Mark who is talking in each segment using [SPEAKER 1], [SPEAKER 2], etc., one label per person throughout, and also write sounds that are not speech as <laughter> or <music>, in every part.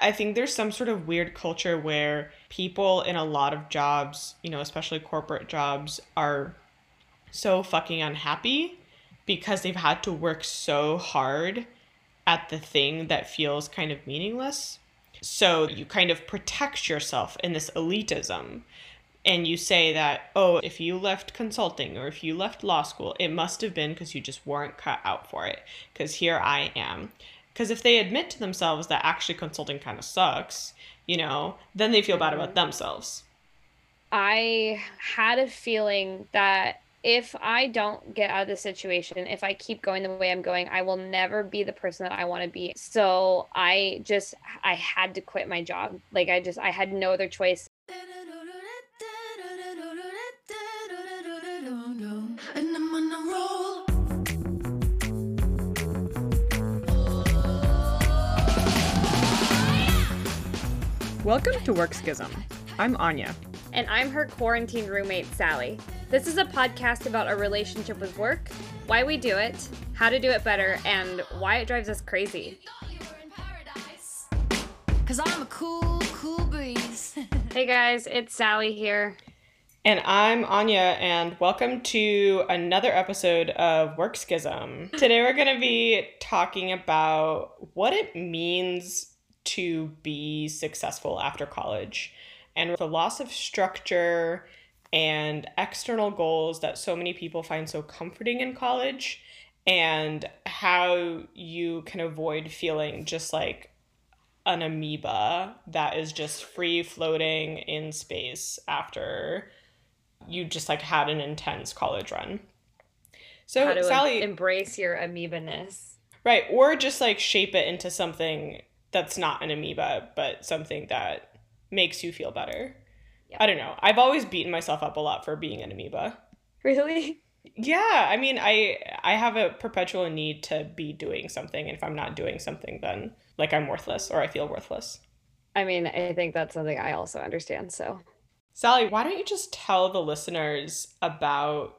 [SPEAKER 1] I think there's some sort of weird culture where people in a lot of jobs, you know, especially corporate jobs, are so fucking unhappy because they've had to work so hard at the thing that feels kind of meaningless. So you kind of protect yourself in this elitism. And you say that, oh, if you left consulting or if you left law school, it must have been because you just weren't cut out for it. Because here I am. Because if they admit to themselves that actually consulting kind of sucks, you know, then they feel bad about mm-hmm. themselves.
[SPEAKER 2] I had a feeling that if I don't get out of this situation, if I keep going the way I'm going, I will never be the person that I want to be. So I just, I had to quit my job. Like, I just, I had no other choice.
[SPEAKER 1] Welcome to Work Schism. I'm Anya.
[SPEAKER 2] And I'm her quarantine roommate, Sally. This is a podcast about our relationship with work, why we do it, how to do it better, and why it drives us crazy. Cause I'm a cool, cool breeze. <laughs> hey guys, it's Sally here.
[SPEAKER 1] And I'm Anya, and welcome to another episode of Work Schism. Today we're going to be talking about what it means to be successful after college. And the loss of structure and external goals that so many people find so comforting in college, and how you can avoid feeling just like an amoeba that is just free floating in space after you just like had an intense college run.
[SPEAKER 2] So Sally embrace your amoeba-ness.
[SPEAKER 1] Right, or just like shape it into something that's not an amoeba, but something that makes you feel better. Yeah. I don't know. I've always beaten myself up a lot for being an amoeba.
[SPEAKER 2] Really?
[SPEAKER 1] Yeah, I mean, I I have a perpetual need to be doing something, and if I'm not doing something, then like I'm worthless or I feel worthless.
[SPEAKER 2] I mean, I think that's something I also understand. So,
[SPEAKER 1] Sally, why don't you just tell the listeners about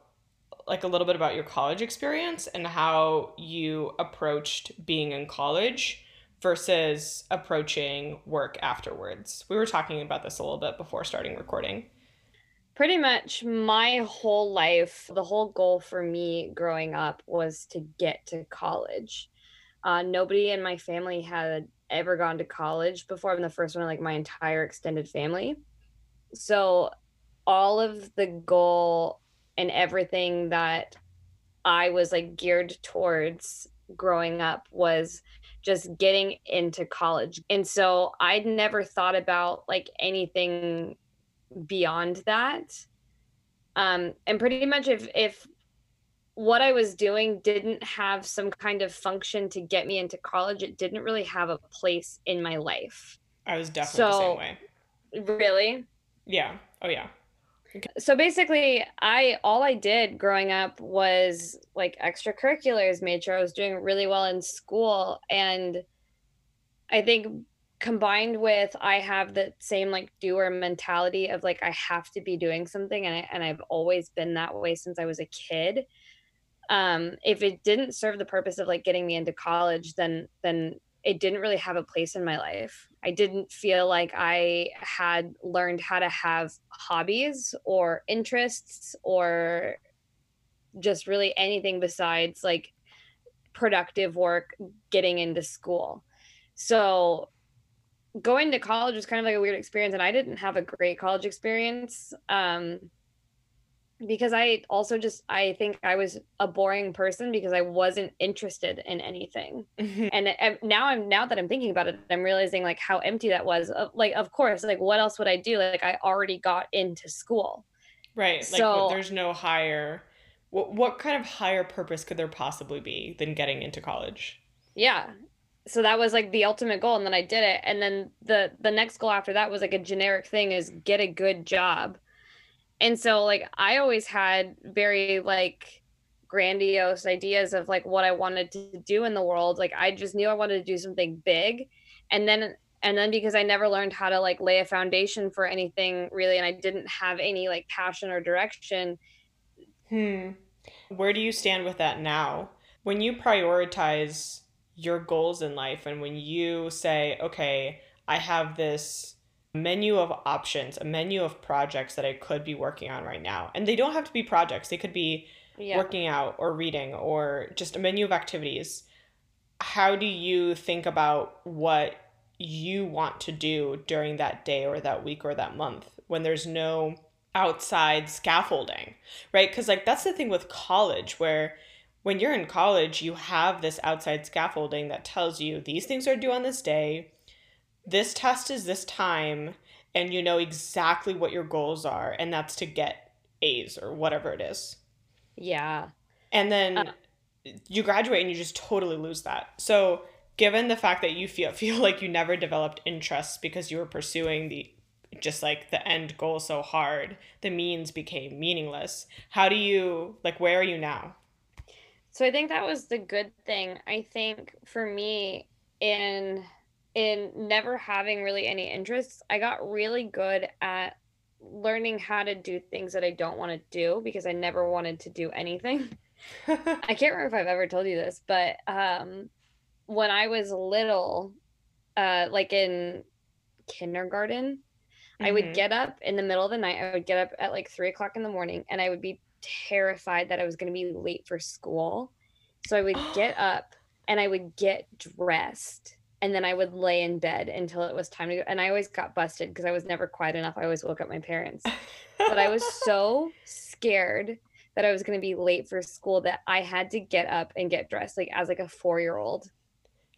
[SPEAKER 1] like a little bit about your college experience and how you approached being in college versus approaching work afterwards. We were talking about this a little bit before starting recording.
[SPEAKER 2] Pretty much my whole life, the whole goal for me growing up was to get to college. Uh, nobody in my family had ever gone to college before. I'm the first one like my entire extended family. So all of the goal and everything that I was like geared towards growing up was just getting into college. And so I'd never thought about like anything beyond that. Um, and pretty much if if what I was doing didn't have some kind of function to get me into college, it didn't really have a place in my life.
[SPEAKER 1] I was definitely so, the same way.
[SPEAKER 2] Really?
[SPEAKER 1] Yeah. Oh yeah.
[SPEAKER 2] So basically, I all I did growing up was like extracurriculars, made sure I was doing really well in school, and I think combined with I have the same like doer mentality of like I have to be doing something, and I and I've always been that way since I was a kid. Um, if it didn't serve the purpose of like getting me into college, then then it didn't really have a place in my life. I didn't feel like I had learned how to have hobbies or interests or just really anything besides like productive work getting into school. So going to college was kind of like a weird experience and I didn't have a great college experience. Um because I also just I think I was a boring person because I wasn't interested in anything. Mm-hmm. And, and now I'm now that I'm thinking about it, I'm realizing like how empty that was. Like of course, like what else would I do? Like I already got into school.
[SPEAKER 1] Right. Like so, there's no higher what what kind of higher purpose could there possibly be than getting into college?
[SPEAKER 2] Yeah. So that was like the ultimate goal and then I did it and then the the next goal after that was like a generic thing is get a good job and so like i always had very like grandiose ideas of like what i wanted to do in the world. Like i just knew i wanted to do something big. And then and then because i never learned how to like lay a foundation for anything really and i didn't have any like passion or direction.
[SPEAKER 1] Hmm. Where do you stand with that now? When you prioritize your goals in life and when you say okay I have this menu of options, a menu of projects that I could be working on right now. And they don't have to be projects, they could be yeah. working out or reading or just a menu of activities. How do you think about what you want to do during that day or that week or that month when there's no outside scaffolding, right? Because, like, that's the thing with college where when you're in college, you have this outside scaffolding that tells you these things are due on this day, this test is this time, and you know exactly what your goals are, and that's to get A's or whatever it is.
[SPEAKER 2] Yeah.
[SPEAKER 1] And then uh, you graduate and you just totally lose that. So, given the fact that you feel <laughs> feel like you never developed interests because you were pursuing the just like the end goal so hard, the means became meaningless. How do you like where are you now?
[SPEAKER 2] So I think that was the good thing. I think for me in in never having really any interests, I got really good at learning how to do things that I don't want to do because I never wanted to do anything. <laughs> <laughs> I can't remember if I've ever told you this, but um, when I was little, uh, like in kindergarten, mm-hmm. I would mm-hmm. get up in the middle of the night. I would get up at like three o'clock in the morning and I would be terrified that I was going to be late for school. So I would <gasps> get up and I would get dressed and then I would lay in bed until it was time to go. And I always got busted because I was never quiet enough. I always woke up my parents. but I was <laughs> so scared that I was going to be late for school that I had to get up and get dressed like as like a 4-year-old.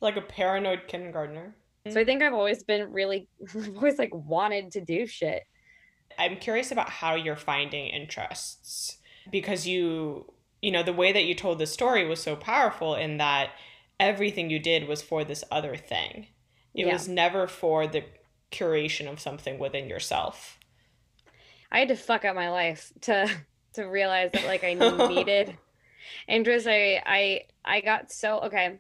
[SPEAKER 1] Like a paranoid kindergartner.
[SPEAKER 2] So I mm. think I've always been really <laughs> always like wanted to do shit.
[SPEAKER 1] I'm curious about how you're finding interests because you you know the way that you told the story was so powerful in that everything you did was for this other thing. It yeah. was never for the curation of something within yourself.
[SPEAKER 2] I had to fuck up my life to to realize that like I <laughs> needed interest. I I I got so okay.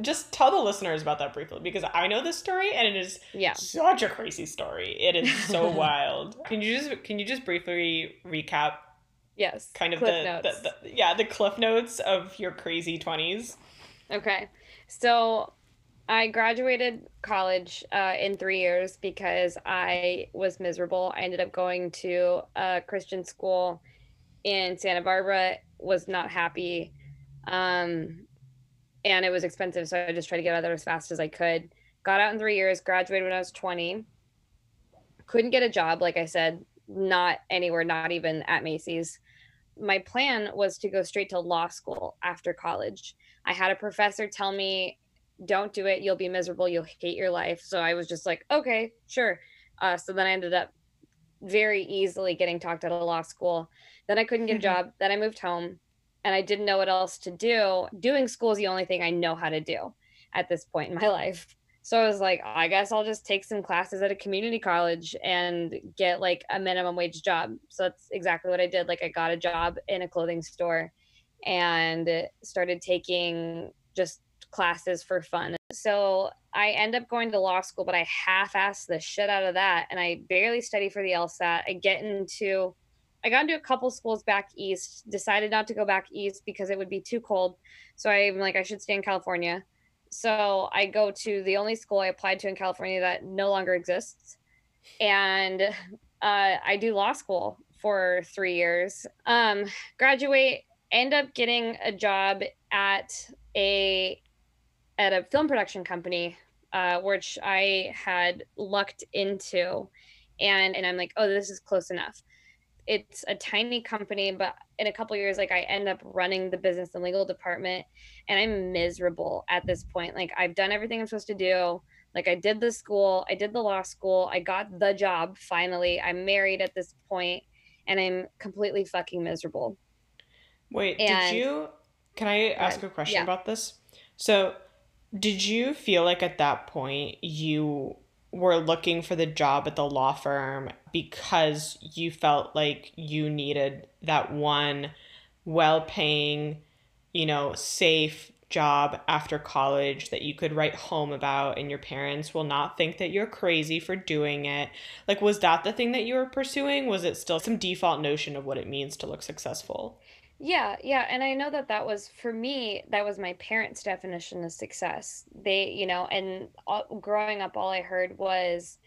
[SPEAKER 1] Just tell the listeners about that briefly because I know this story and it is
[SPEAKER 2] yeah.
[SPEAKER 1] such a crazy story. It is so <laughs> wild. Can you just can you just briefly recap?
[SPEAKER 2] Yes.
[SPEAKER 1] Kind of the, the, the yeah the cliff notes of your crazy twenties.
[SPEAKER 2] Okay. So I graduated college uh, in three years because I was miserable. I ended up going to a Christian school in Santa Barbara, was not happy. Um, and it was expensive. So I just tried to get out of there as fast as I could. Got out in three years, graduated when I was 20. Couldn't get a job, like I said, not anywhere, not even at Macy's. My plan was to go straight to law school after college I had a professor tell me, don't do it. You'll be miserable. You'll hate your life. So I was just like, okay, sure. Uh, so then I ended up very easily getting talked out of law school. Then I couldn't get a mm-hmm. job. Then I moved home and I didn't know what else to do. Doing school is the only thing I know how to do at this point in my <laughs> life. So I was like, I guess I'll just take some classes at a community college and get like a minimum wage job. So that's exactly what I did. Like I got a job in a clothing store and started taking just classes for fun. So I end up going to law school, but I half assed the shit out of that and I barely study for the LSAT. I get into I got into a couple schools back east, decided not to go back east because it would be too cold. So I'm like, I should stay in California. So I go to the only school I applied to in California that no longer exists. And uh, I do law school for three years. Um, graduate end up getting a job at a at a film production company uh, which i had lucked into. And and i'm like oh this is close enough. It's a tiny company but in a couple years like i end up running the business and legal department and i'm miserable at this point. Like i've done everything i'm supposed to do. Like i did the school i did the law school i got the job finally. I'm married at this point and i'm completely fucking miserable
[SPEAKER 1] Wait, and, did you? Can I ask a question yeah. about this? So, did you feel like at that point you were looking for the job at the law firm because you felt like you needed that one well paying, you know, safe job after college that you could write home about and your parents will not think that you're crazy for doing it. Like was that the thing that you were pursuing? Was it still some default notion of what it means to look successful?
[SPEAKER 2] Yeah, yeah, and I know that that was for me, that was my parents' definition of success. They, you know, and all, growing up, all I heard was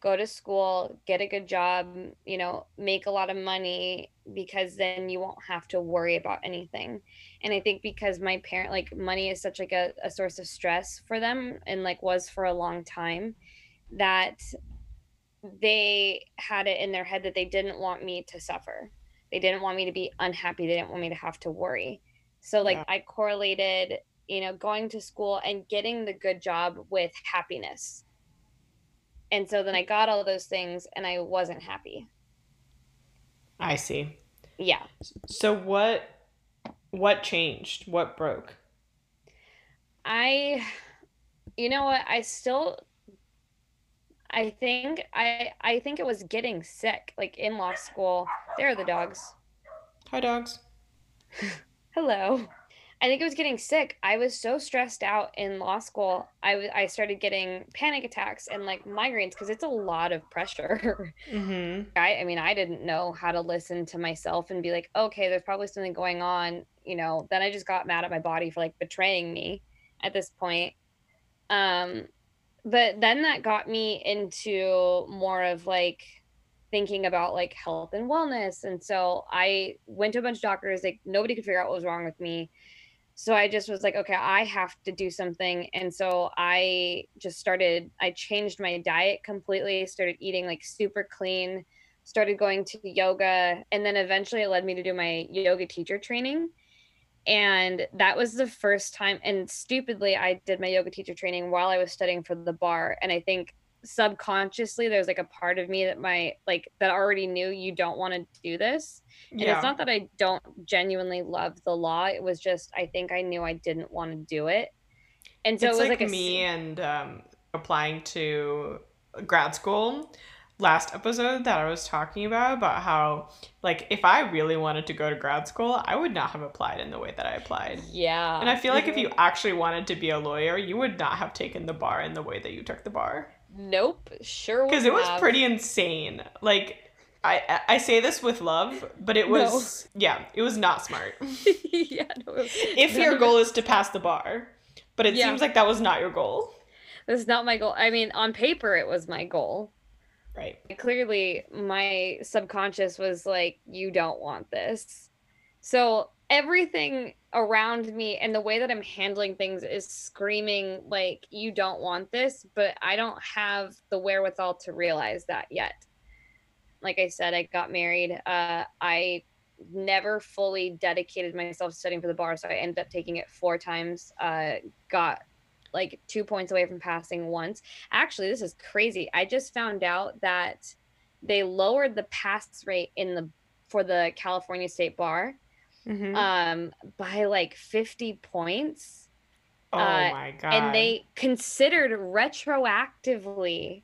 [SPEAKER 2] go to school, get a good job, you know, make a lot of money because then you won't have to worry about anything. And I think because my parent, like, money is such like a, a source of stress for them and like was for a long time that they had it in their head that they didn't want me to suffer they didn't want me to be unhappy. They didn't want me to have to worry. So like yeah. I correlated, you know, going to school and getting the good job with happiness. And so then I got all those things and I wasn't happy.
[SPEAKER 1] I see.
[SPEAKER 2] Yeah.
[SPEAKER 1] So what what changed? What broke?
[SPEAKER 2] I you know what? I still I think I I think it was getting sick, like in law school. There are the dogs.
[SPEAKER 1] Hi, dogs. <laughs>
[SPEAKER 2] Hello. I think it was getting sick. I was so stressed out in law school. I, w- I started getting panic attacks and like migraines because it's a lot of pressure. <laughs> Mm-hmm. I, I mean, I didn't know how to listen to myself and be like, okay, there's probably something going on. You know, then I just got mad at my body for like betraying me at this point. Um, but then that got me into more of like thinking about like health and wellness and so i went to a bunch of doctors like nobody could figure out what was wrong with me. So i just was like okay i have to do something and so i just started i changed my diet completely started eating like super clean started going to yoga and then eventually it led me to do my yoga teacher training and that was the first time and stupidly i did my yoga teacher training while i was studying for the bar. And i think subconsciously there's like a part of me that my like that already knew you don't want to do this. And yeah. it's not that i don't genuinely love the law. It was just i think i knew i didn't want to do it.
[SPEAKER 1] And so it's it was like, like me a... and um, applying to grad school last episode that I was talking about about how like if I really wanted to go to grad school, I would not have applied in the way that I applied.
[SPEAKER 2] Yeah.
[SPEAKER 1] And I feel like if mhm. you actually wanted to be a lawyer, you would not have taken the bar in the way that you took the bar.
[SPEAKER 2] Nope, sure
[SPEAKER 1] Cuz it was pretty insane. Like I I say this with love, but it was no. yeah, it was not smart. <laughs> yeah, no. Was, if no. your goal is to pass the bar, but it yeah. seems like that was not your goal.
[SPEAKER 2] That's not my goal. I mean, on paper it was my goal
[SPEAKER 1] Right.
[SPEAKER 2] Clearly, my subconscious was like, you don't want this. So everything around me and the way that I'm handling things is screaming, like, you don't want this, but I don't have the wherewithal to realize that yet. Like I said, I got married. Uh, I never fully dedicated myself to studying for the bar, so I ended up taking it four times. Uh, got like two points away from passing once. Actually, this is crazy. I just found out that they lowered the pass rate in the for the California State Bar mm-hmm. um, by like 50 points.
[SPEAKER 1] Oh uh, my god.
[SPEAKER 2] And they considered retroactively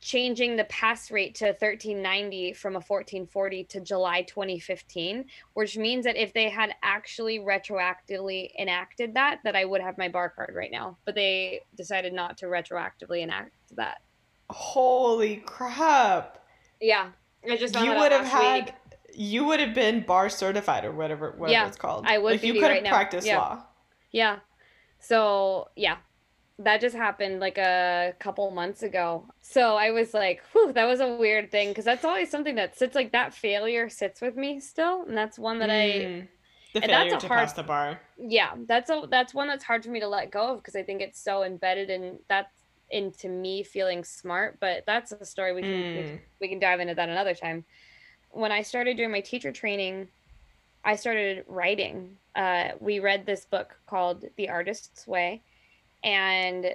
[SPEAKER 2] changing the pass rate to 1390 from a 1440 to July 2015, which means that if they had actually retroactively enacted that, that I would have my bar card right now. But they decided not to retroactively enact that.
[SPEAKER 1] Holy crap.
[SPEAKER 2] Yeah. I just
[SPEAKER 1] you would have had week. you would have been bar certified or whatever whatever yeah, it's called.
[SPEAKER 2] I would
[SPEAKER 1] like
[SPEAKER 2] you
[SPEAKER 1] could
[SPEAKER 2] have
[SPEAKER 1] right practiced
[SPEAKER 2] yeah.
[SPEAKER 1] law.
[SPEAKER 2] Yeah. So yeah, that just happened like a couple months ago. So I was like, whew, that was a weird thing because that's always something that sits like that failure sits with me still. And that's one that mm,
[SPEAKER 1] I the failure to hard, pass the bar.
[SPEAKER 2] Yeah, that's a that's one that's hard for me to let go of because I think it's so embedded in that's into me feeling smart. But that's a story we can mm. we can dive into that another time. When I started doing my teacher training, I started writing. Uh, we read this book called The Artist's Way and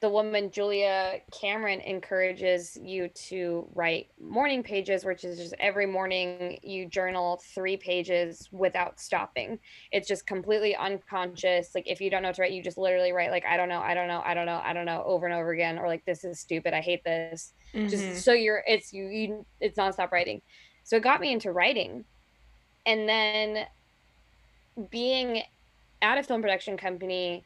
[SPEAKER 2] the woman Julia Cameron encourages you to write morning pages, which is just every morning you journal three pages without stopping. It's just completely unconscious. Like if you don't know what to write, you just literally write like I don't know, I don't know, I don't know, I don't know over and over again, or like this is stupid, I hate this. Mm-hmm. Just so you're it's you, you it's nonstop writing. So it got me into writing. And then being at a film production company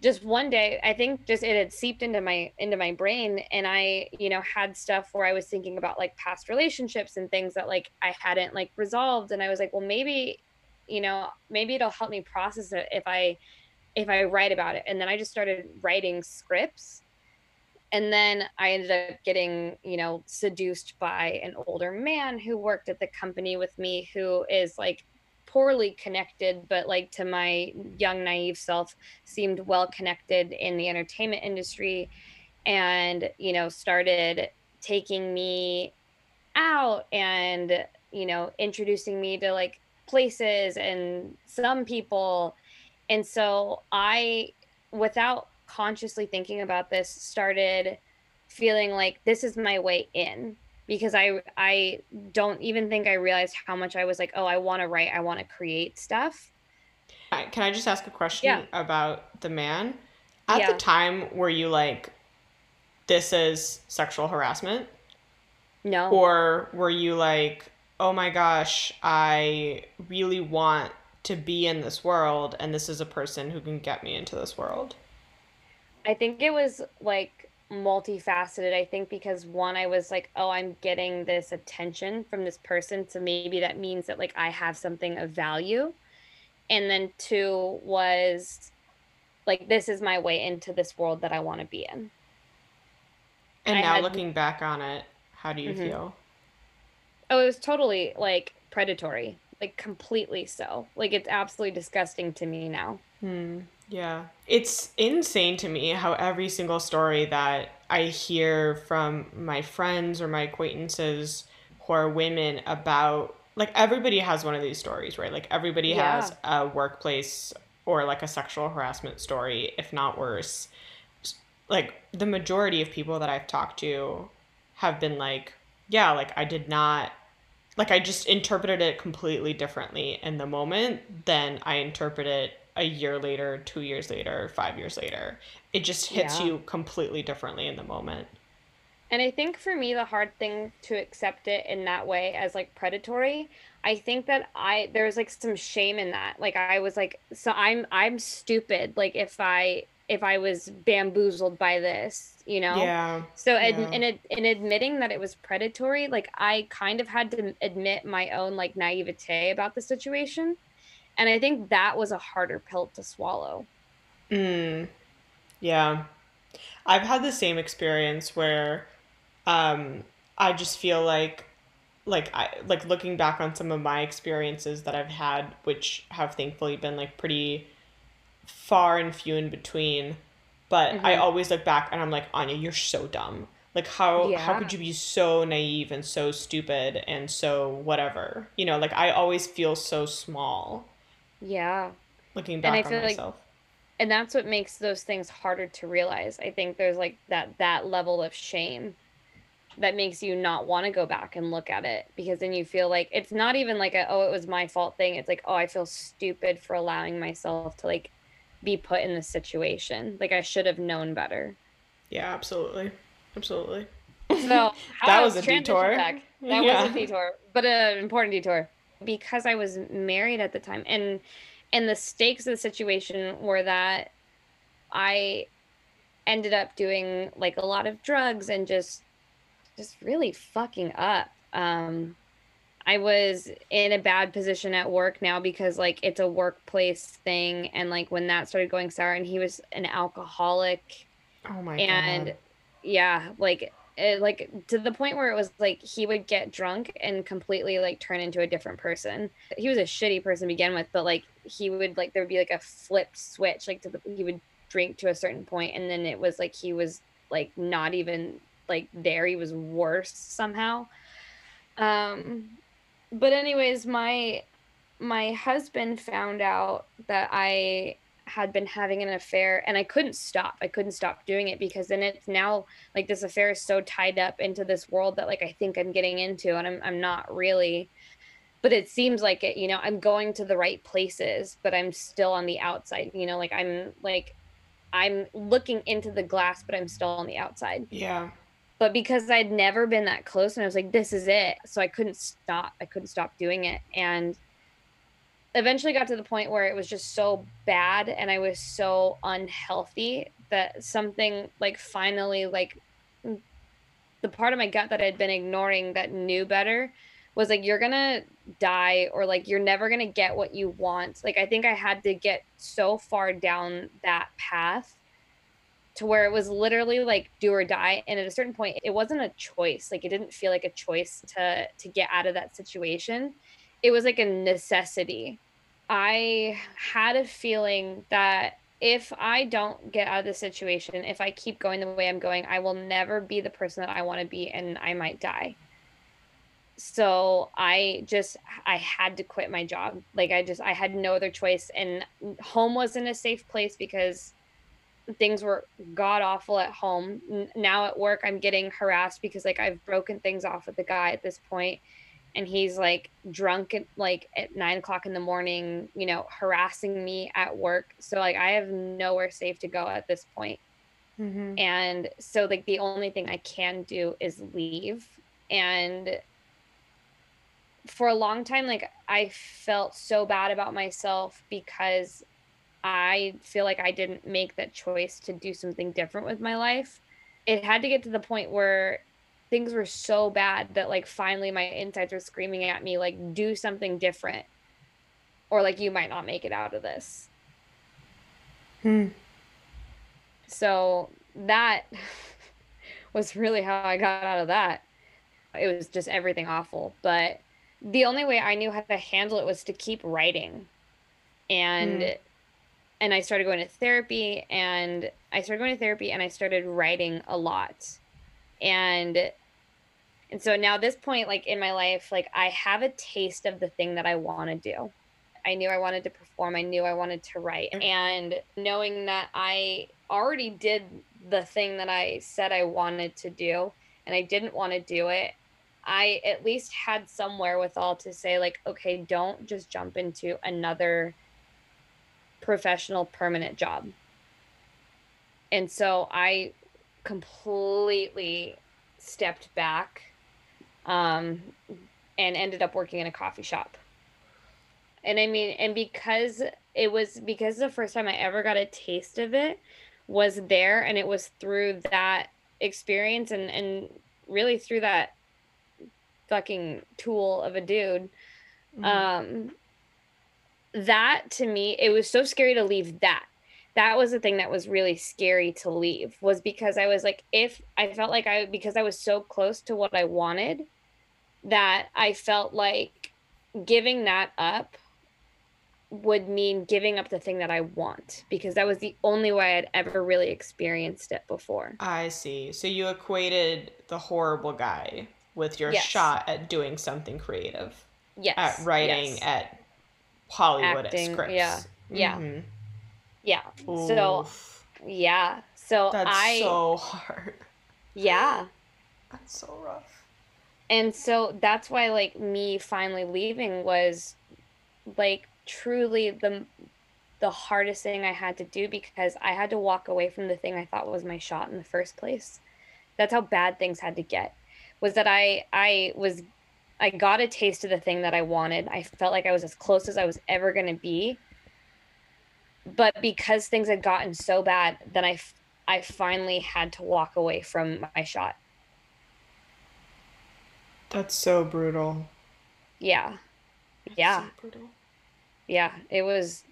[SPEAKER 2] just one day i think just it had seeped into my into my brain and i you know had stuff where i was thinking about like past relationships and things that like i hadn't like resolved and i was like well maybe you know maybe it'll help me process it if i if i write about it. And then i just started writing scripts and then i ended up getting you know seduced by an older man who worked at the company with me who is like poorly connected, but like to my young, naive self, seemed well connected in the entertainment industry and, you know, started taking me out and, you know, introducing me to like places and some people. And so I, without consciously thinking about this, started feeling like this is my way in because I I don't even think I realized how much I was like, oh, I want to write, I want to create stuff.
[SPEAKER 1] Uh, can I just ask a question yeah. about the man? At yeah. the time, were you like, this is sexual harassment?
[SPEAKER 2] No.
[SPEAKER 1] Or were you like, oh my gosh, I really want to be in this world, and this is a person who can get me into this world?
[SPEAKER 2] I think it was like multifaceted i think because one i was like oh i'm getting this attention from this person so maybe that means that like i have something of value. And then two was like this is my way into this world that i want to be in.
[SPEAKER 1] And, now had, looking back on it how do you mm-hmm. feel?
[SPEAKER 2] Oh it was totally like predatory like completely so. Like it's absolutely disgusting to me now.
[SPEAKER 1] Hmm. Yeah. It's insane to me how every single story that I hear from my friends or my acquaintances who are women about like everybody has one of these stories, right? Like everybody yeah. has a workplace or like a sexual harassment story, if not worse. Like the majority of people that I've talked to have been like, yeah, like I did not like I just interpreted it completely differently in the moment than I interpret it a year later, two years later, five years later. It just hits yeah. you completely differently in the moment.
[SPEAKER 2] And I think for me, the hard thing to accept it in that way as like predatory, I think that I there's like some shame in that. Like I was like, so I'm I'm stupid. Like if I if I was bamboozled by this, you know.
[SPEAKER 1] Yeah.
[SPEAKER 2] So yeah. in in, in admitting that it was predatory, like I kind of had to admit my own like naivete about the situation and I think that was a harder pill to swallow.
[SPEAKER 1] Mm. Yeah. I've had the same experience where um, I just feel like like I like looking back on some of my experiences that I've had which have thankfully been like pretty far and few in between but mm-hmm. I always look back and I'm like Anya you're so dumb like how yeah. how could you be so naive and so stupid and so whatever you know like I always feel so small
[SPEAKER 2] yeah.
[SPEAKER 1] Looking back on myself. Like,
[SPEAKER 2] and that's what makes those things harder to realize. I think there's like that that level of shame that makes you not want to go back and look at it because then you feel like it's not even like a oh it was my fault thing. It's like oh I feel stupid for allowing myself to like be put in this situation. Like I should have known better.
[SPEAKER 1] Yeah, absolutely. Absolutely.
[SPEAKER 2] So <laughs> that was a detour. Back. That yeah. was a detour, but an important detour because I was married at the time and and the stakes of the situation were that I ended up doing like a lot of drugs and just just really fucking up. Um I was in a bad position at work now because like it's a workplace thing and like when that started going sour and he was an alcoholic.
[SPEAKER 1] Oh my
[SPEAKER 2] and
[SPEAKER 1] God.
[SPEAKER 2] And yeah, like it, like to the point where it was like he would get drunk and completely like turn into a different person. He was a shitty person to begin with, but like he would like there would be like a flipped switch, like to the, he would drink to a certain point, and then it was like he was like not even like there. He was worse somehow. Um, but anyways, my my husband found out that I had been having an affair and I couldn't stop. I couldn't stop doing it because then it's now like this affair is so tied up into this world that like I think I'm getting into and I'm I'm not really but it seems like it, you know, I'm going to the right places, but I'm still on the outside, you know, like I'm like I'm looking into the glass, but I'm still on the outside.
[SPEAKER 1] Yeah.
[SPEAKER 2] But because I'd never been that close and I was like, this is it. So I couldn't stop. I couldn't stop doing it. And eventually got to the point where it was just so bad and I was so unhealthy that something like finally like the part of my gut that I'd been ignoring that knew better was like you're gonna die or like you're never gonna get what you want. Like i think i had to get so far down that path to where it was literally like do or die. And at a certain point it wasn't a choice. Like it didn't feel like a choice to to get out of that situation it was like a necessity. I had a feeling that if i don't get out of the situation if i keep going the way i'm going i will never be the person that i want to be and i might die. So i just i had to quit my job. Like i just i had no other choice and home wasn't a safe place because things were god awful at home. Now at work i'm getting harassed because like i've broken things off with the guy at this point and he's like drunk at like at nine o'clock in the morning you know harassing me at work. So like i have nowhere safe to go at this point. Mm-hmm. and so like the only thing i can do is leave. And for a long time like i felt so bad about myself because i feel like i didn't make that choice to do something different with my life. It had to get to the point where things were so bad that like finally my insides were screaming at me like do something different or like you might not make it out of this hmm. so that <laughs> was really how i got out of that it was just everything awful but the only way I knew how to handle it was to keep writing. And mm. and I started going to therapy and I started going to therapy and I started writing a lot. And and so now this point like in my life like I have a taste of the thing that I want to do. I knew I wanted to perform, I knew I wanted to write mm. and knowing that I already did the thing that I said I wanted to do and I didn't want to do it I at least had some wherewithal to say, like, okay, don't just jump into another professional permanent job. And so I completely stepped back um, and ended up working in a coffee shop. And I mean, and because it was because the first time I ever got a taste of it was there, and it was through that experience and, and really through that fucking tool of a dude. Mm-hmm. Um, that to me, it was so scary to leave that. That was the thing that was really scary to leave was because I was like, if I felt like I, because I was so close to what I wanted, that I felt like giving that up would mean giving up the thing that I want because that was the only way I'd ever really experienced it before.
[SPEAKER 1] I see. So you equated the horrible guy with your yes. shot at doing something creative. Yes. At writing, yes. at Hollywood, Acting, at scripts.
[SPEAKER 2] Yeah. Mm-hmm. Yeah. Oof. So, yeah. So
[SPEAKER 1] That's
[SPEAKER 2] I.
[SPEAKER 1] so hard.
[SPEAKER 2] Yeah.
[SPEAKER 1] That's so rough.
[SPEAKER 2] And so that's why, like, me finally leaving was, like, truly the the hardest thing I had to do because I had to walk away from the thing I thought was my shot in the first place. That's how bad things had to get was that I I was I got a taste of the thing that I wanted. I felt like I was as close as I was ever going to be. But because things had gotten so bad, then I I finally had to walk away from my shot.
[SPEAKER 1] That's so brutal.
[SPEAKER 2] Yeah. That's yeah. So brutal. Yeah, it was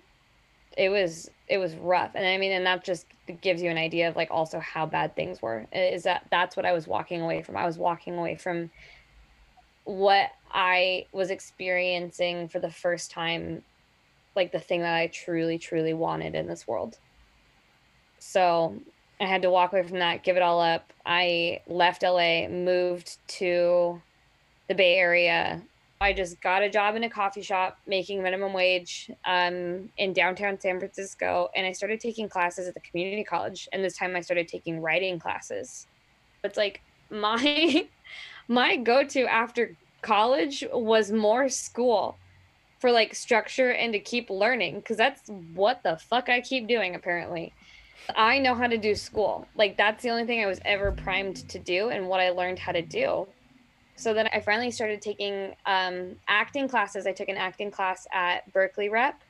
[SPEAKER 2] it was it was rough and i mean and that just gives you an idea of like also how bad things were is that that's what i was walking away from i was walking away from what i was experiencing for the first time like the thing that i truly truly wanted in this world so i had to walk away from that give it all up i left la moved to the bay area I just got a job in a coffee shop making minimum wage um, in downtown San Francisco. And I started taking classes at the community college. And this time I started taking writing classes. It's like <laughs> my my go-to after college was more school for like structure and to keep learning because that's what the fuck I keep doing apparently. I know how to do school. Like that's the only thing I was ever primed to do and what I learned how to do. So then I finally started taking um, acting classes. I took an acting class at Berkeley Rep.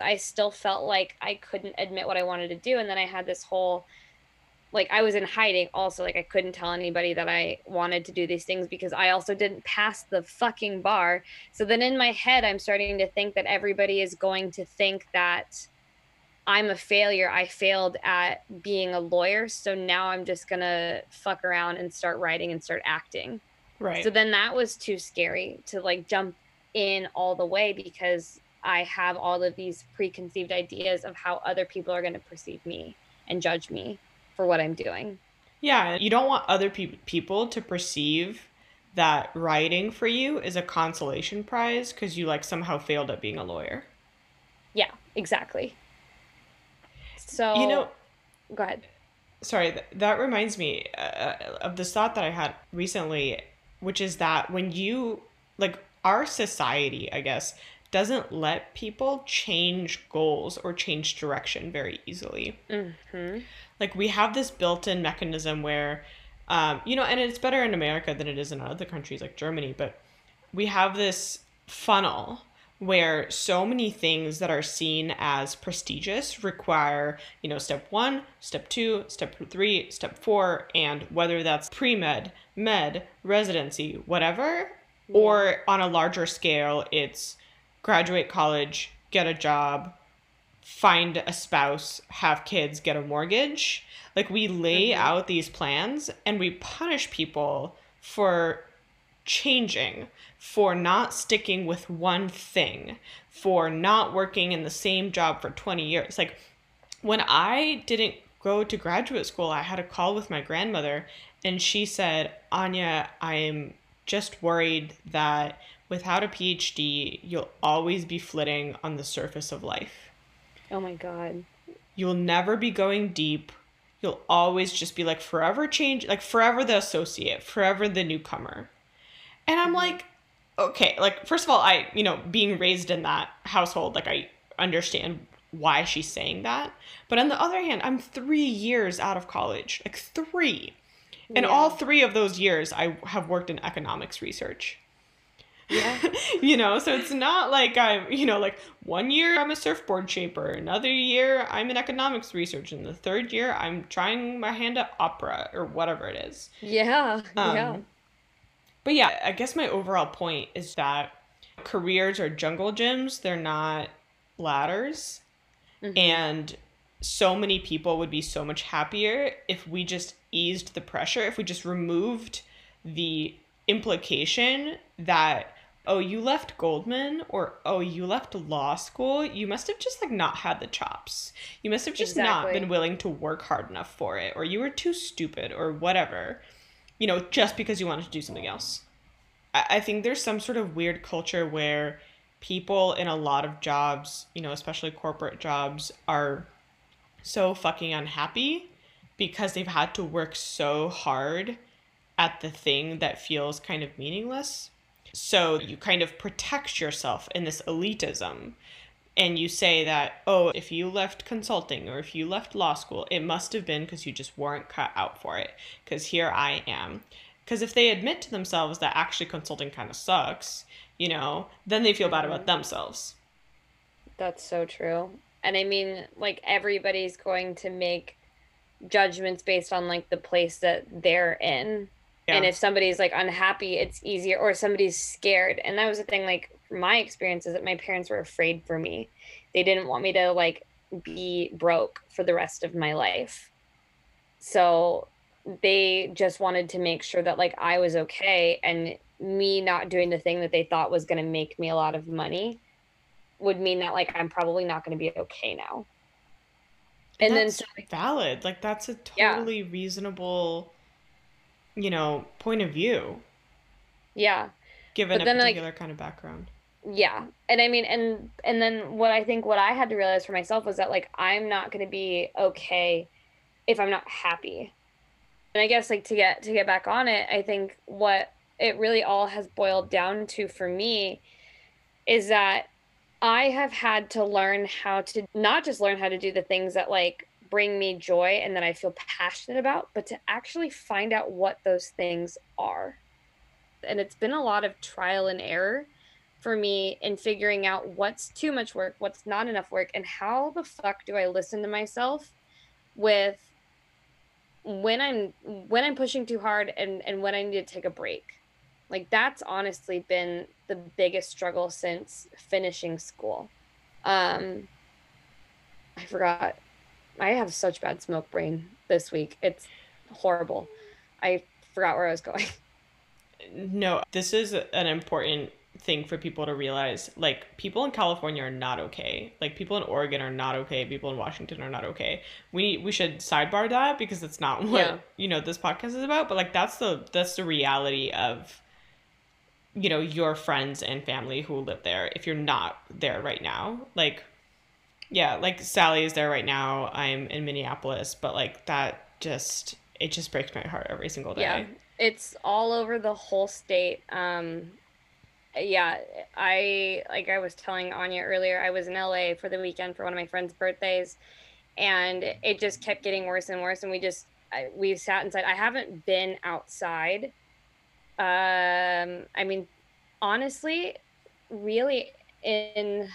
[SPEAKER 2] I still felt like I couldn't admit what I wanted to do. And then I had this whole like I was in hiding also like I couldn't tell anybody that I wanted to do these things because I also didn't pass the fucking bar. So then in my head I'm starting to think that everybody is going to think that I'm a failure. I failed at being a lawyer, so now I'm just going to fuck around and start writing and start acting.
[SPEAKER 1] Right.
[SPEAKER 2] So then that was too scary to like jump in all the way because I have all of these preconceived ideas of how other people are going to perceive me and judge me for what I'm doing.
[SPEAKER 1] Yeah, you don't want other pe- people to perceive that writing for you is a consolation prize because you like somehow failed at being a lawyer.
[SPEAKER 2] Yeah, exactly. So
[SPEAKER 1] You know,
[SPEAKER 2] go ahead.
[SPEAKER 1] sorry, th- that reminds me uh, of this thought that I had recently, which is that when you like our society, I guess, doesn't let people change goals or change direction very easily.
[SPEAKER 2] hmm
[SPEAKER 1] like we have this built-in mechanism where um, you know and it's better in america than it is in other countries like germany but we have this funnel where so many things that are seen as prestigious require you know step one step two step three step four and whether that's pre-med med residency whatever or on a larger scale it's graduate college get a job find a spouse, have kids, get a mortgage. Like we lay
[SPEAKER 2] Mhm.
[SPEAKER 1] out these plans and we punish people for changing, for not sticking with one thing, for not working in the same job for 20 years. Like when I didn't go to graduate school, I had a call with my grandmother and she said, Anya, I'm just worried that without a PhD, you'll always be flitting on the surface of life.
[SPEAKER 2] Oh my god.
[SPEAKER 1] You'll never be going deep. You'll always just be like forever change, like forever the associate, forever the newcomer. And I'm like, okay, like first of all, I, you know, being raised in that household, like I understand why she's saying that. But on the other hand, I'm 3 years out of college. Like 3. And
[SPEAKER 2] Yeah.
[SPEAKER 1] all 3 of those years I have worked in economics research.
[SPEAKER 2] Yeah. <laughs>
[SPEAKER 1] you know, so it's not like I'm, you know, like one year I'm a surfboard shaper, another year I'm in economics research, and the third year I'm trying my hand at opera or whatever it is.
[SPEAKER 2] Yeah. yeah.
[SPEAKER 1] Um, But yeah, I guess my overall point is that careers are jungle gyms, they're not ladders.
[SPEAKER 2] Mhm.
[SPEAKER 1] And so many people would be so much happier if we just eased the pressure, if we just removed the implication that, oh, you left Goldman or oh, you left law school, you must have just like not had the chops. You must have just not been willing to work hard enough for it, or you were too stupid or whatever, you know, just because you wanted to do something else. I, I think there's some sort of weird culture where people in a lot of jobs, you know, especially corporate jobs, are so fucking unhappy because they've had to work so hard at the thing that feels kind of meaningless. So you kind of protect yourself in this elitism. And you say that, oh, if you left consulting or if you left law school, it must have been because you just weren't cut out for it. Because here I am. Because if they admit to themselves that actually consulting kind of sucks, you know, then they feel bad about mm-hmm. themselves.
[SPEAKER 2] That's so true. And I mean, like everybody's going to make judgments based on like the place that they're in. And if somebody's like unhappy, it's easier or somebody's scared. And that was the thing like my experience is that my parents were afraid for me. They didn't want me to like be broke for the rest of my life. So they just wanted to make sure that like I was okay and me not doing the thing that they thought was going to make me a lot of money would mean that like I'm probably not going to be okay now. And then so
[SPEAKER 1] valid. Like that's a
[SPEAKER 2] Yeah.
[SPEAKER 1] totally reasonable, you know, point of view
[SPEAKER 2] yeah,
[SPEAKER 1] given
[SPEAKER 2] But
[SPEAKER 1] a
[SPEAKER 2] then, like-
[SPEAKER 1] particular kind of background.
[SPEAKER 2] yeah. And I mean and and then what I think what I had to realize for myself was that like I'm not going to be okay if I'm not happy. And I guess like to get to get back on it, I think what it really all has boiled down to for me is that I have had to learn how to not just learn how to do the things that like bring me joy and that I feel passionate about, but to actually find out what those things are. and it's been a lot of trial and error for me in figuring out what's too much work, what's not enough work, and how the fuck do I listen to myself with when I'm when I'm pushing too hard and and when I need to take a break. Like that's honestly been the biggest struggle since finishing school. Um I forgot. I have such bad smoke brain this week. It's horrible. I forgot where I was going. <laughs>
[SPEAKER 1] No, this is an important thing for people to realize. Like, people in California are not okay. Like, people in Oregon are not okay. People in Washington are not okay. We we should sidebar that because it's not what yeah. you know this podcast is about. But like, that's the that's the reality of you know your friends and family who live there. If you're not there right now, like yeah, like Sally is there right now. I'm in Minneapolis, but like that just it just breaks my heart every single day.
[SPEAKER 2] Yeah, it's all over the whole state. Um, yeah, I like I was telling Anya earlier. I was in LA for the weekend for one of my friends' birthdays, and it just kept getting worse and worse. And we just I, we sat inside. I haven't been outside. Um, I mean, honestly, really in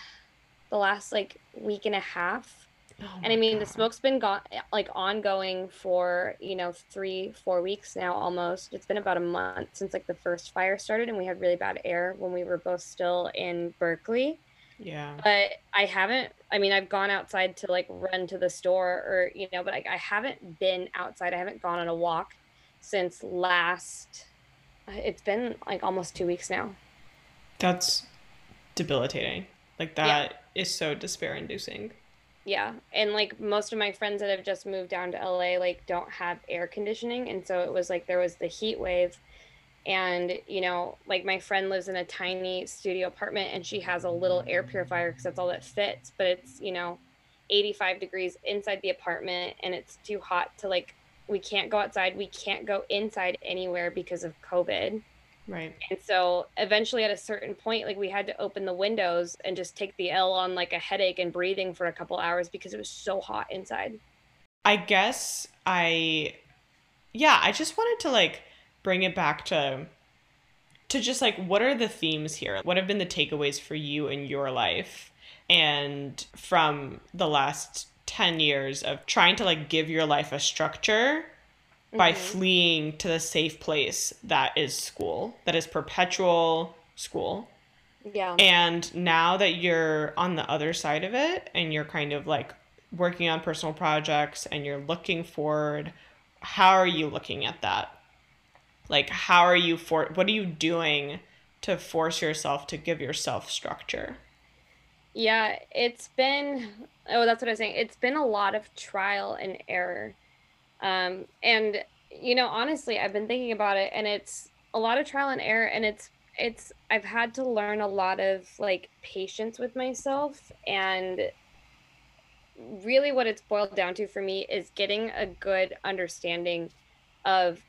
[SPEAKER 2] the last like week and a half. Oh and I mean, God. the smoke's been gone, like ongoing for you know three, four weeks now almost. It's been about a month since like the first fire started, and we had really bad air when we were both still in Berkeley.
[SPEAKER 1] Yeah.
[SPEAKER 2] But I haven't. I mean, I've gone outside to like run to the store, or you know, but I, I haven't been outside. I haven't gone on a walk since last. Uh, it's been like almost two weeks now.
[SPEAKER 1] That's debilitating. Like that. Is so despair inducing.
[SPEAKER 2] Yeah. And like most of my friends that have just moved down to LA like don't have air conditioning and so it was like there was the heat wave and you know like my friend lives in a tiny studio apartment and she has a little air purifier because that's all that fits but it's you know 85 degrees inside the apartment and it's too hot to like we can't go outside we can't go inside anywhere because of covid
[SPEAKER 1] Right.
[SPEAKER 2] And so eventually at a certain point, like we had to open the windows and just take the L on like a headache and breathing for a couple hours because it was so hot inside.
[SPEAKER 1] I guess I yeah, I just wanted to like bring it back to to just like what are the themes here? What have been the takeaways for you in your life and from the last 10 years of trying to like give your life a structure by mm-hmm. fleeing to the safe place that is school, that is perpetual school.
[SPEAKER 2] Yeah.
[SPEAKER 1] And now that you're on the other side of it and you're kind of like working on personal projects and you're looking forward, how are you looking at that? Like, how are you for what are you doing to force yourself to give yourself structure?
[SPEAKER 2] Yeah, it's been, oh, that's what I was saying. It's been a lot of trial and error um, and you know, honestly, I've been thinking about it, and it's a lot of trial and error, and it's it's I've had to learn a lot of like patience with myself and really what it's boiled down to for me is getting a good understanding of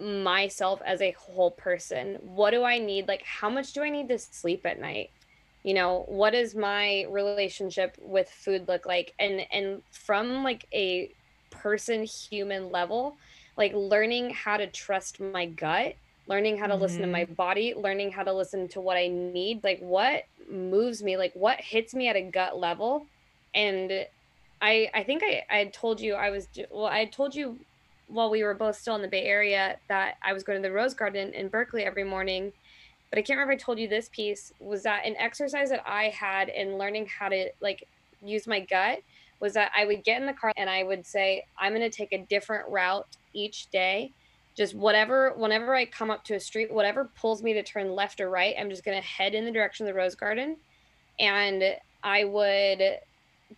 [SPEAKER 2] myself as a whole person. What do I need? Like how much do I need to sleep at night? You know, what does my relationship with food look like? And and from like a person human level like learning how to trust my gut learning how to mm-hmm. listen to my mm-hmm. body learning how to listen to what i need like what moves me like what hits me at a gut level and i i think i i told you i was well i told you while we were both still in the bay area that i was going to the rose garden in berkeley every morning but i can't remember i told you this piece was that an exercise that i had in learning how to like use my gut was that I would get in the car and I would say, I'm going to take a different route each day. Just whatever, whenever I come up to a street, whatever pulls me to turn left or right, I'm just going to head in the direction of the Rose Garden. And I would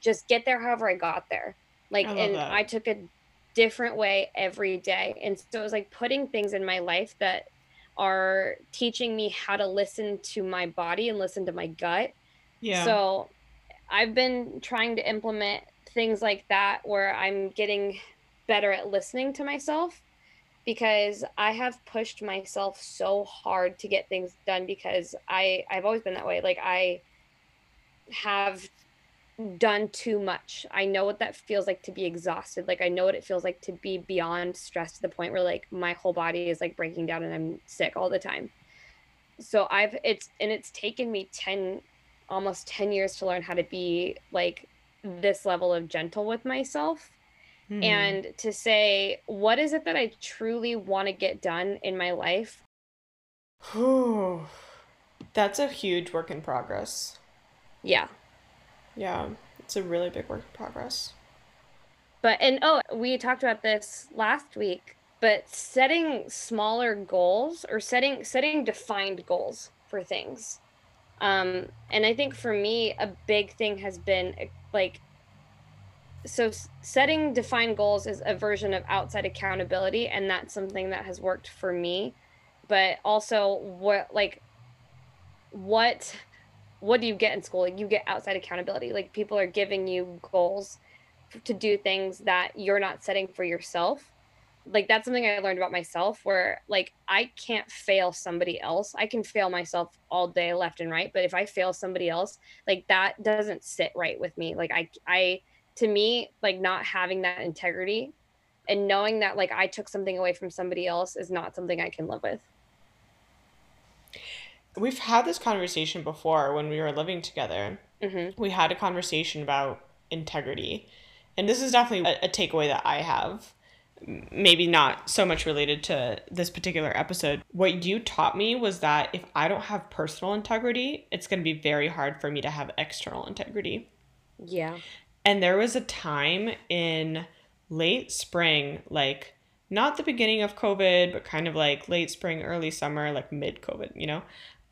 [SPEAKER 2] just get there however I got there. Like, I and that. I took a different way every day. And so it was like putting things in my life that are teaching me how to listen to my body and listen to my gut. Yeah. So I've been trying to implement things like that where I'm getting better at listening to myself because I have pushed myself so hard to get things done because I I've always been that way. Like I have done too much. I know what that feels like to be exhausted. Like I know what it feels like to be beyond stress to the point where like my whole body is like breaking down and I'm sick all the time. so I've it's and it's taken me 10 almost 10 years to learn how to be like this level of gentle with myself mm. and to say what is it that I truly want to get done in my life. <sighs>
[SPEAKER 1] That's a huge work in progress.
[SPEAKER 2] Yeah.
[SPEAKER 1] Yeah, it's a really big work in progress.
[SPEAKER 2] But and oh, we talked about this last week but setting smaller goals or setting setting defined goals for things um, and i think for me a big thing has been like so setting defined goals is a version of outside accountability and that's something that has worked for me. But also what like what what do you get in school? Like you get outside accountability. Like people are giving you goals to do things that you're not setting for yourself like that's something I learned about myself where like I can't fail somebody else. I can fail myself all day left and right, but if I fail somebody else, like that doesn't sit right with me. Like I I to me, like not having that integrity and knowing that like I took something away from somebody else is not something I can live with.
[SPEAKER 1] We've had this conversation before when we were living together. Mm-hmm. We had a conversation about integrity. And this is definitely a, a takeaway that I have maybe not so much related to this particular episode. What you taught me was that if I don't have personal integrity, it's going to be very hard for me to have external integrity.
[SPEAKER 2] Yeah.
[SPEAKER 1] And there was a time in late spring, like not the beginning of COVID, but kind of like late spring, early summer, like mid COVID, you know,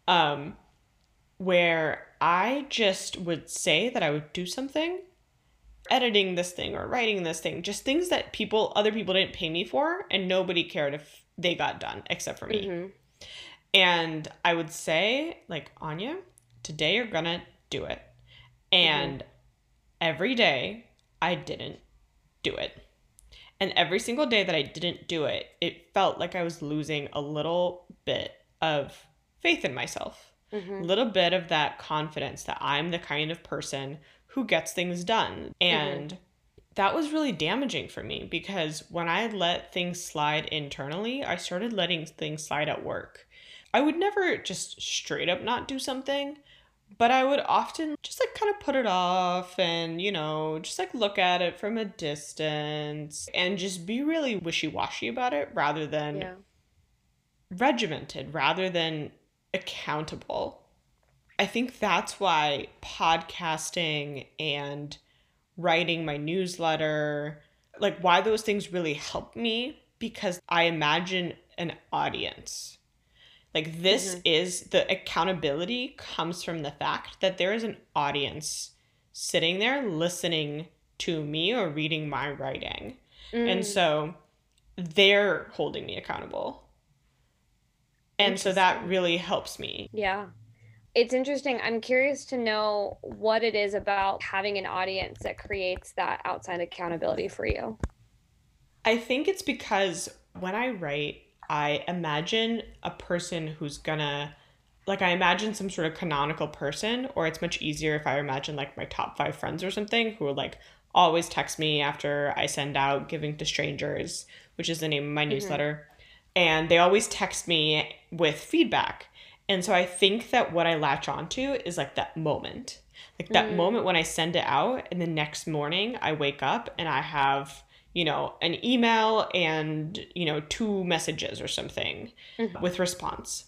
[SPEAKER 1] um, where I just would say that I would do something editing this thing or writing this thing, just things that people, other people didn't pay me for, and nobody cared if they got done except for me. Mm-hmm. And I would say, like, Anya, today you're gonna do it. And mm-hmm. every day I didn't do it. And every single day that I didn't do it, it felt like I was losing a little bit of faith in myself. Mm-hmm. A little bit of that confidence that I'm the kind of person who gets things done. Mm-hmm. And mm-hmm. that was really damaging for me because when I let things slide internally, I started letting things slide at work. I would never just straight up not do something, but I would often just like kind of put it off and, you know, just like look at it from a distance and just be really wishy washy about it rather than yeah. regimented, rather than accountable. I think that's why podcasting and writing my newsletter, like why those things really help me because I imagine an audience. Like this mm-hmm. is the accountability comes from the fact that there is an audience sitting there listening to me or reading my writing. Mm. And so they're holding me accountable. And so that really helps me.
[SPEAKER 2] Yeah. It's interesting. I'm curious to know what it is about having an audience that creates that outside accountability for you.
[SPEAKER 1] I think it's because when I write, I imagine a person who's gonna like I imagine some sort of canonical person, or it's much easier if I imagine like my top five friends or something who will like always text me after I send out Giving to Strangers, which is the name of my mm-hmm. newsletter. And they always text me with feedback. And so I think that what I latch onto is like that moment. Like that mm. moment when I send it out and the next morning I wake up and I have, you know, an email and, you know, two messages or something mm-hmm. with response.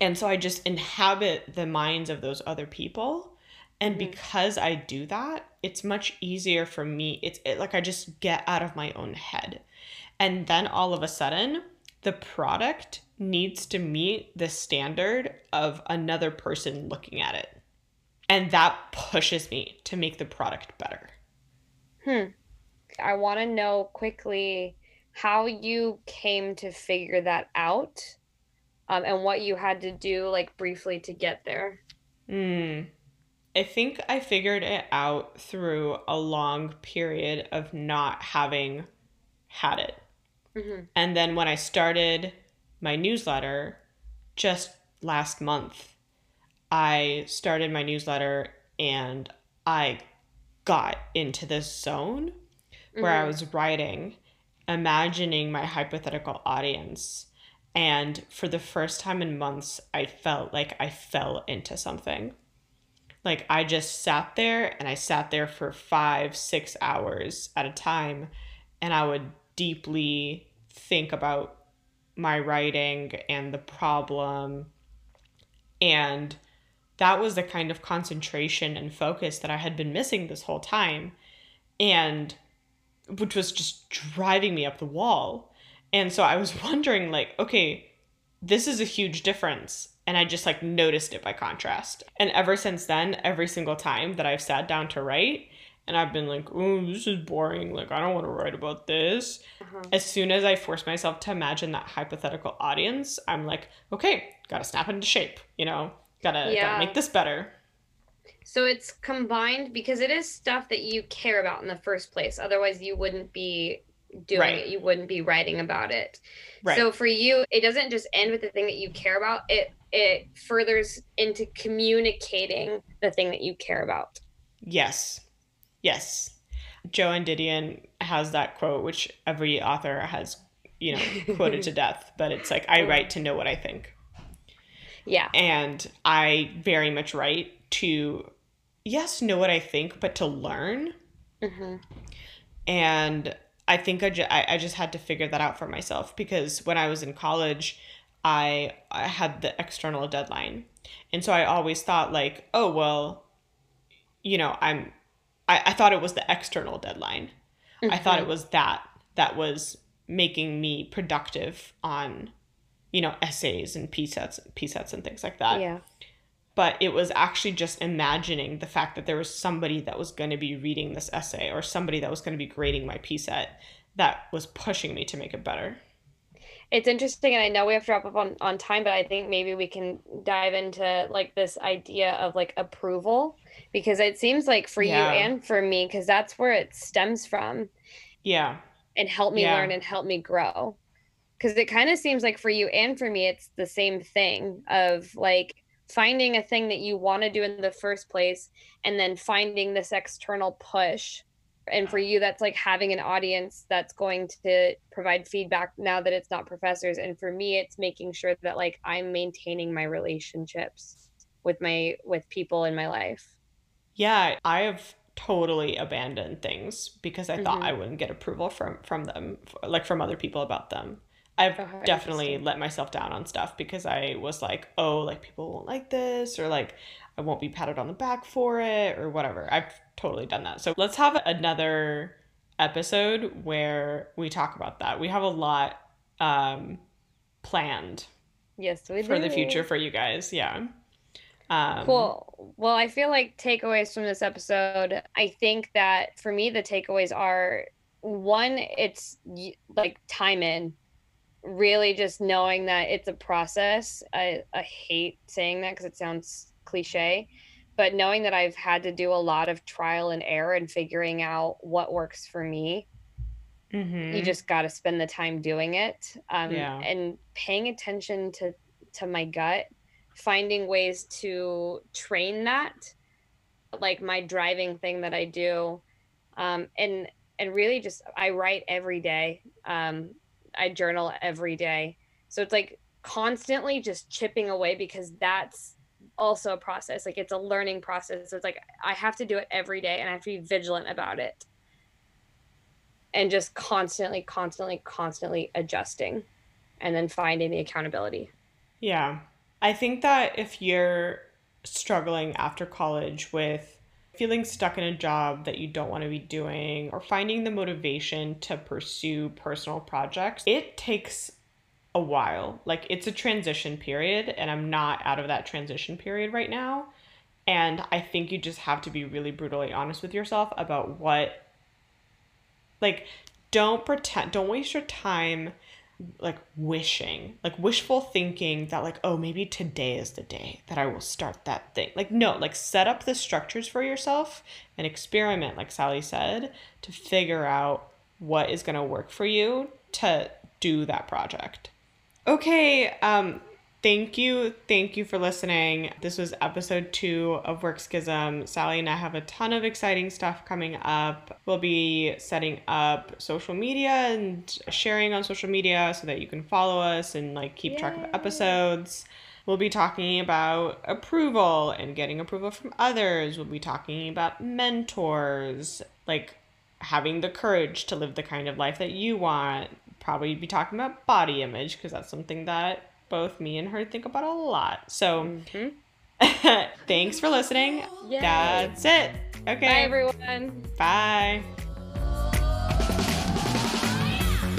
[SPEAKER 1] And so I just inhabit the minds of those other people. And mm-hmm. because I do that, it's much easier for me. It's it, like I just get out of my own head. And then all of a sudden, the product needs to meet the standard of another person looking at it. And that pushes me to make the product better.
[SPEAKER 2] Hmm. I want to know quickly how you came to figure that out um, and what you had to do, like briefly, to get there.
[SPEAKER 1] Hmm. I think I figured it out through a long period of not having had it. Mm-hmm. And then when I started my newsletter just last month, I started my newsletter and I got into this zone where mm-hmm. I was writing, imagining my hypothetical audience And for the first time in months, I felt like I fell into something. Like I just sat there and I sat there for five, six hours at a time, and I would deeply think about my writing and the problem. And that was the kind of concentration and focus that I had been missing this whole time. And which was just driving me up the wall. And so I was <laughs> wondering, like, okay, this is a huge difference. And I just like noticed it by contrast. And ever since then, every single time that I've sat down to write, and I've been like, oh, this is boring. Like, I don't want to write about this. Uh-huh. As soon as I force myself to imagine that hypothetical audience, I'm like, okay, gotta snap into shape, you know, gotta, yeah. gotta make this better.
[SPEAKER 2] So it's combined because it is stuff that you care about in the first place. Otherwise, you wouldn't be doing right. it. You wouldn't be writing about it. Right. So for you, it doesn't just end with the thing that you care about. It it furthers into communicating the thing that you care about.
[SPEAKER 1] Yes. Yes. Joan Didion has that quote, which every author has, you know, <laughs> quoted to death, but it's like, I write to know what I think.
[SPEAKER 2] Yeah.
[SPEAKER 1] And I very much write to, yes, know what I think, but to learn. Mm-hmm. And I think I, ju- I, I just had to figure that out for myself because when I was in college, I, I had the external deadline. And so I always thought, like, oh, well, you know, I'm, I, I thought it was the external deadline. Mm-hmm. I thought it mm-hmm. was that that was making me productive on, you know, essays and P sets, P sets and things like that.
[SPEAKER 2] Yeah
[SPEAKER 1] but it was actually just imagining the fact that there was somebody that was going to be reading this essay or somebody that was going to be grading my PSET that was pushing me to make it better.
[SPEAKER 2] It's interesting, and I know we have to wrap up on, on time, but I think maybe we can dive into like this idea of like approval because it seems like for yeah. you and for me, because that's where it stems from.
[SPEAKER 1] Yeah.
[SPEAKER 2] And help me yeah. learn and help me grow. Because it kind of seems like for you and for me, it's the same thing of like, finding a thing that you want to do in the first place and then finding this external push and for you that's like having an audience that's going to provide feedback now that it's not professors and for me it's making sure that like i'm maintaining my relationships with my with people in my life
[SPEAKER 1] yeah i have totally abandoned things because i thought mm-hmm. i wouldn't get approval from from them like from other people about them I've oh, definitely let myself down on stuff because I was like, oh, like people won't like this, or like I won't be patted on the back for it, or whatever. I've totally done that. So let's have another episode where we talk about that. We have a lot um, planned.
[SPEAKER 2] Yes, we
[SPEAKER 1] for do. the future for you guys. Yeah.
[SPEAKER 2] Um, cool. Well, I feel like takeaways from this episode. I think that for me, the takeaways are one, it's like time in really just knowing that it's a process. I, I hate saying that because it sounds cliche, but knowing that I've had to do a lot of trial and error and figuring out what works for me. Mm-hmm. You just got to spend the time doing it um, yeah. and paying attention to to my gut, finding ways to train that, like my driving thing that I do, um, and and really just I write every day. Um, I journal every day. So it's like constantly just chipping away because that's also a process. Like it's a learning process. So it's like I have to do it every day and I have to be vigilant about it. And just constantly, constantly, constantly adjusting and then finding the accountability.
[SPEAKER 1] Yeah. I think that if you're struggling after college with feeling stuck in a job that you don't want to be doing or finding the motivation to pursue personal projects, it takes a while. Like it's a transition period, and I'm not out of that transition period right now. And I think you just have to be really brutally honest with yourself about what, like, don't pretend, don't waste your time like wishing, like wishful thinking that like oh maybe today is the day that I will start that thing. Like no, like set up the structures for yourself and experiment like Sally said to figure out what is going to work for you to do that project. Okay, um thank you, thank you for listening. This was episode two of Work Schism. Sally and I have a ton of exciting stuff coming up. We'll be setting up social media and sharing on social media so that you can follow us and like keep track of episodes. We'll be talking about approval and getting approval from others. We'll be talking about mentors, like having the courage to live the kind of life that you want. Probably be talking about body image because that's something that both me and her think about a lot. So
[SPEAKER 2] Mm-hmm. <laughs>
[SPEAKER 1] thanks for listening.
[SPEAKER 2] Yay.
[SPEAKER 1] That's it. Okay.
[SPEAKER 2] Bye, everyone.
[SPEAKER 1] Bye.